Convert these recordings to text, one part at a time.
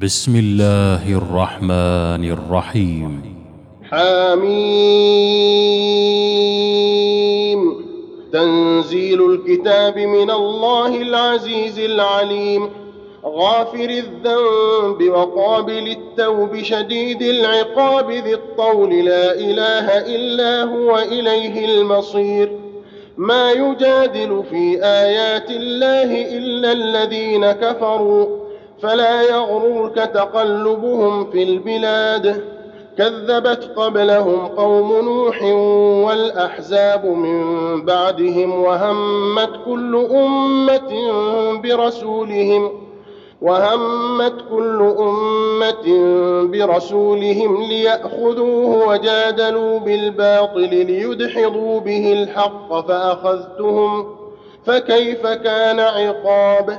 بسم الله الرحمن الرحيم. حميم. تنزيل الكتاب من الله العزيز العليم. غافر الذنب وقابل التوب شديد العقاب ذي الطول. لا إله إلا هو إليه المصير. ما يجادل في آيات الله إلا الذين كفروا. فلا يغررك تقلبهم في البلاد. كذبت قبلهم قوم نوح والأحزاب من بعدهم وهمت كل أمة برسولهم وهمت كل أمة برسولهم ليأخذوه وجادلوا بالباطل ليدحضوا به الحق فأخذتهم فكيف كان عقابه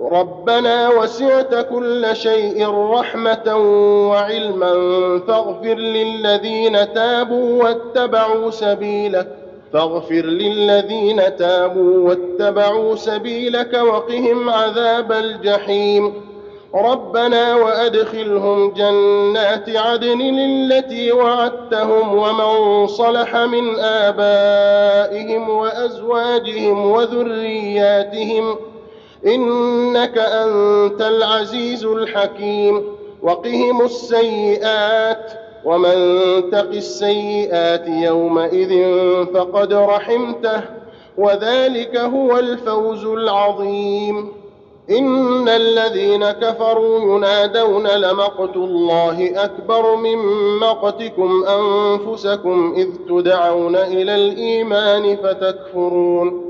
ربنا وسعت كل شيء رحمة وعلما فاغفر للذين تابوا واتبعوا سبيلك فاغفر للذين تابوا واتبعوا سبيلك وقهم عذاب الجحيم. ربنا وأدخلهم جنات عدن التي وعدتهم ومن صلح من آبائهم وأزواجهم وذرياتهم إنك أنت العزيز الحكيم. وقهم السيئات ومن تق السيئات يومئذ فقد رحمته وذلك هو الفوز العظيم. إن الذين كفروا ينادون لمقت الله أكبر من مقتكم أنفسكم إذ تدعون إلى الإيمان فتكفرون.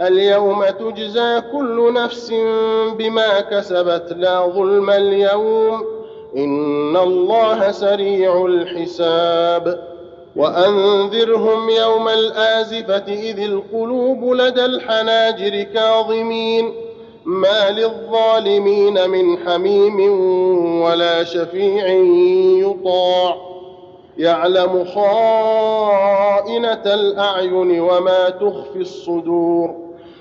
اليوم تجزى كل نفس بما كسبت لا ظلم اليوم إن الله سريع الحساب وأنذرهم يوم الآزفة إذ القلوب لدى الحناجر كاظمين ما للظالمين من حميم ولا شفيع يطاع يعلم خائنة الأعين وما تخفي الصدور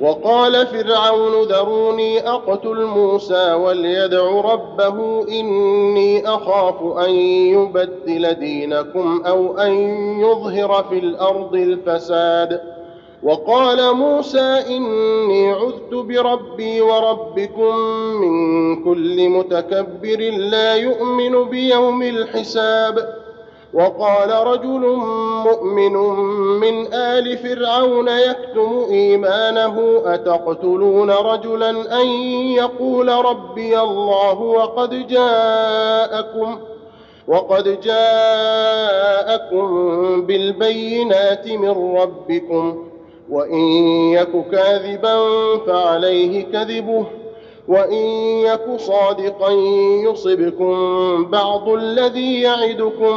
وقال فرعون ذروني أقتل موسى وليدع ربه إني أخاف أن يبدل دينكم أو أن يظهر في الأرض الفساد. وقال موسى إني عذت بربي وربكم من كل متكبر لا يؤمن بيوم الحساب. وقال رجل مؤمن من آل فرعون يكتم إيمانه أتقتلون رجلا أن يقول ربي الله وقد جاءكم وقد جاءكم بالبينات من ربكم وإن يك كاذبا فعليه كذبه وإن يك صادقا يصبكم بعض الذي يعدكم.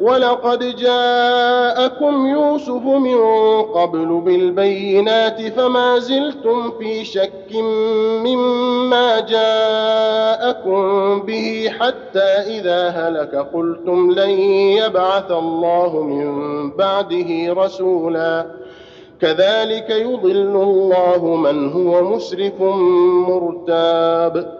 ولقد جاءكم يوسف من قبل بالبينات فما زلتم في شك مما جاءكم به حتى إذا هلك قلتم لن يبعث الله من بعده رسولا. كذلك يضل الله من هو مسرف مرتاب.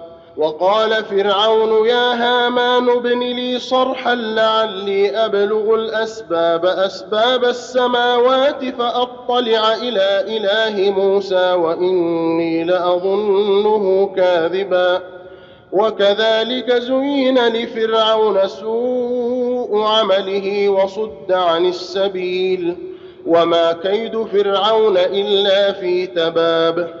وقال فرعون يا هامان ابن لي صرحا لعلي أبلغ الأسباب أسباب السماوات فأطلع إلى إله موسى وإني لأظنه كاذبا. وكذلك زين لفرعون سوء عمله وصد عن السبيل. وما كيد فرعون إلا في تباب.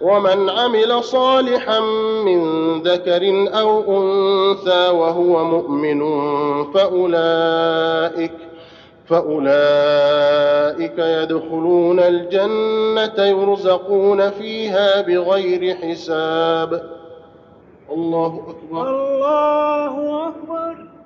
ومن عمل صالحا من ذكر أو أنثى وهو مؤمن فاولئك فأولئك يدخلون الجنة يرزقون فيها بغير حساب. الله أكبر. الله أكبر.